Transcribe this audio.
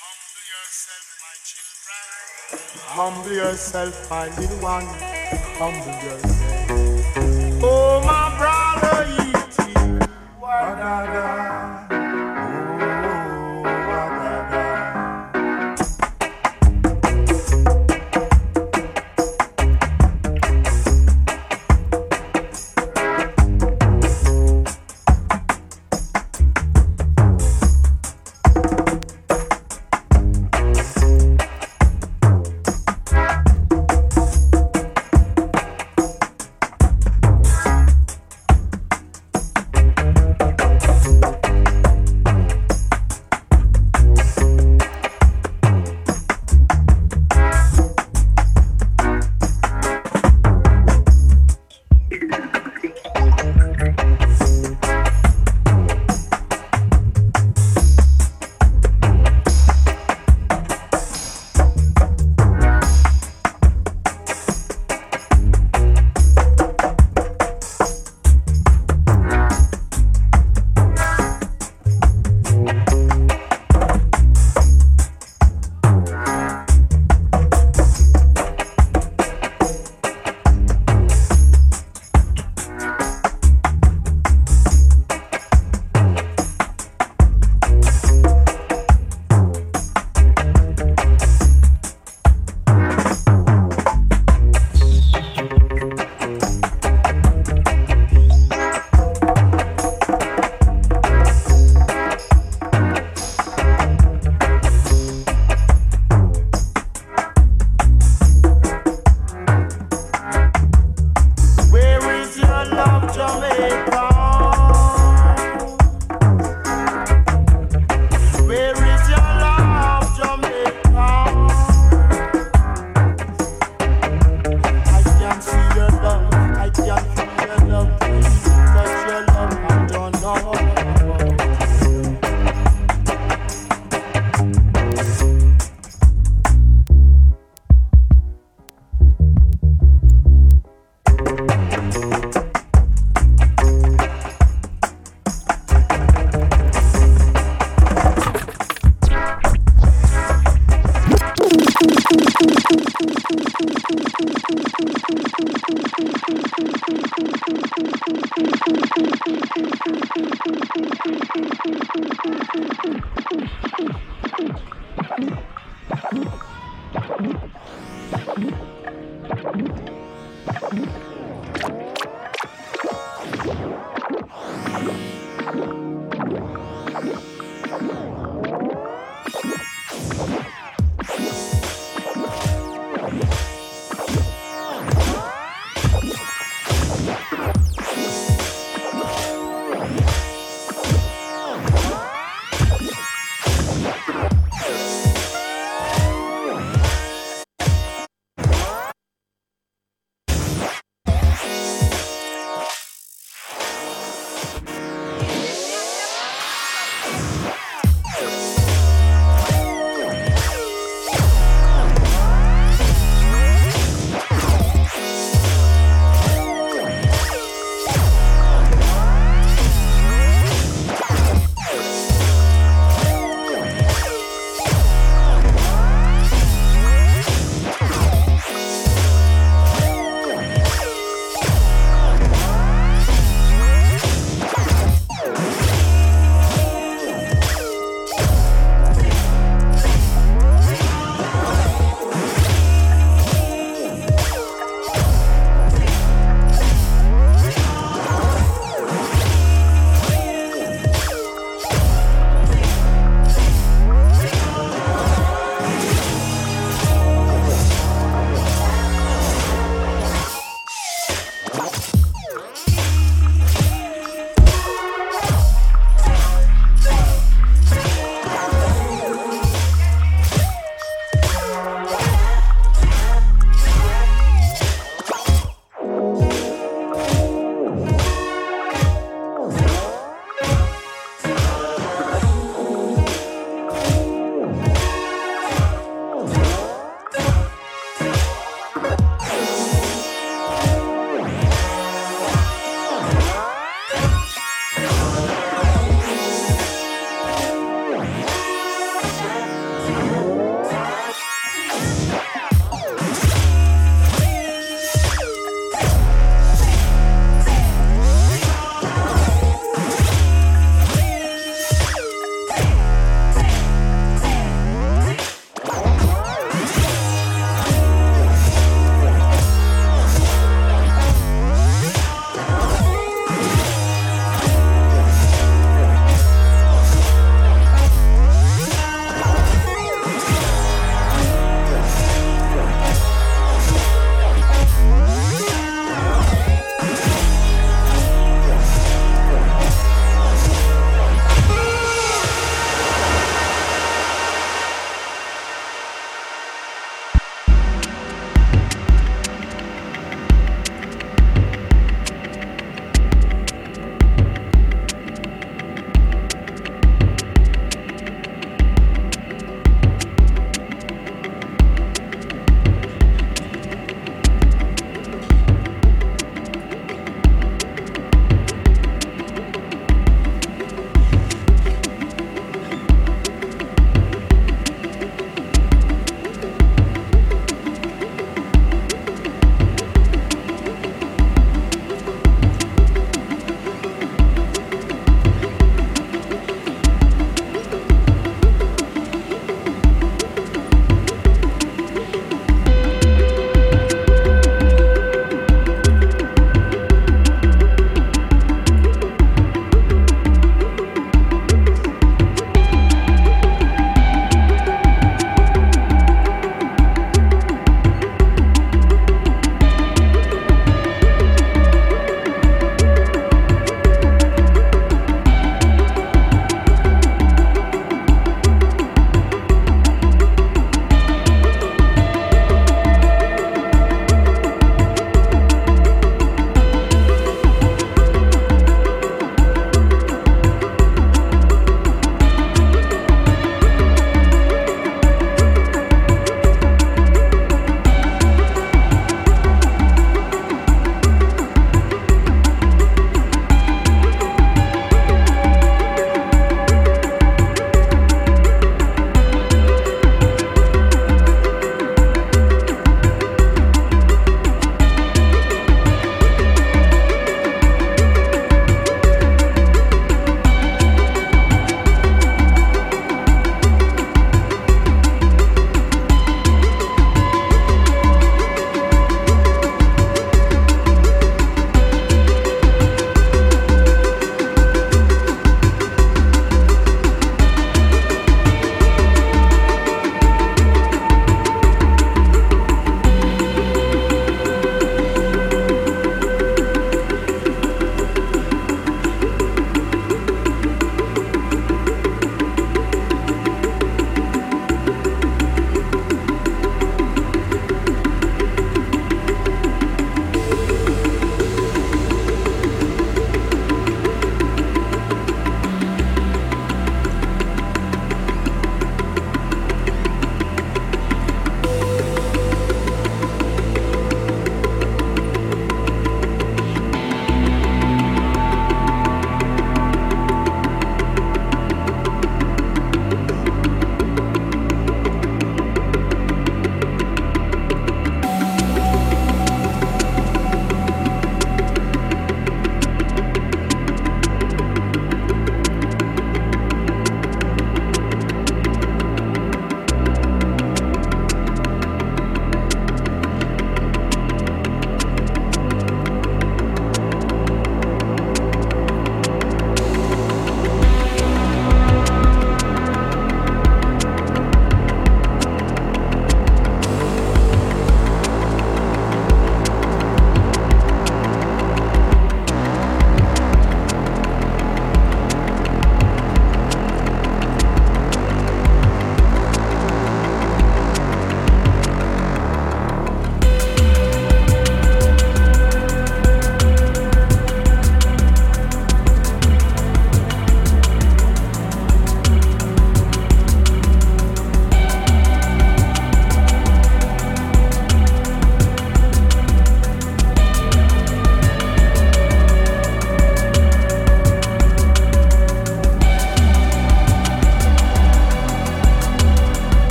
Humble yourself, my children. Humble yourself, my little one. Humble yourself.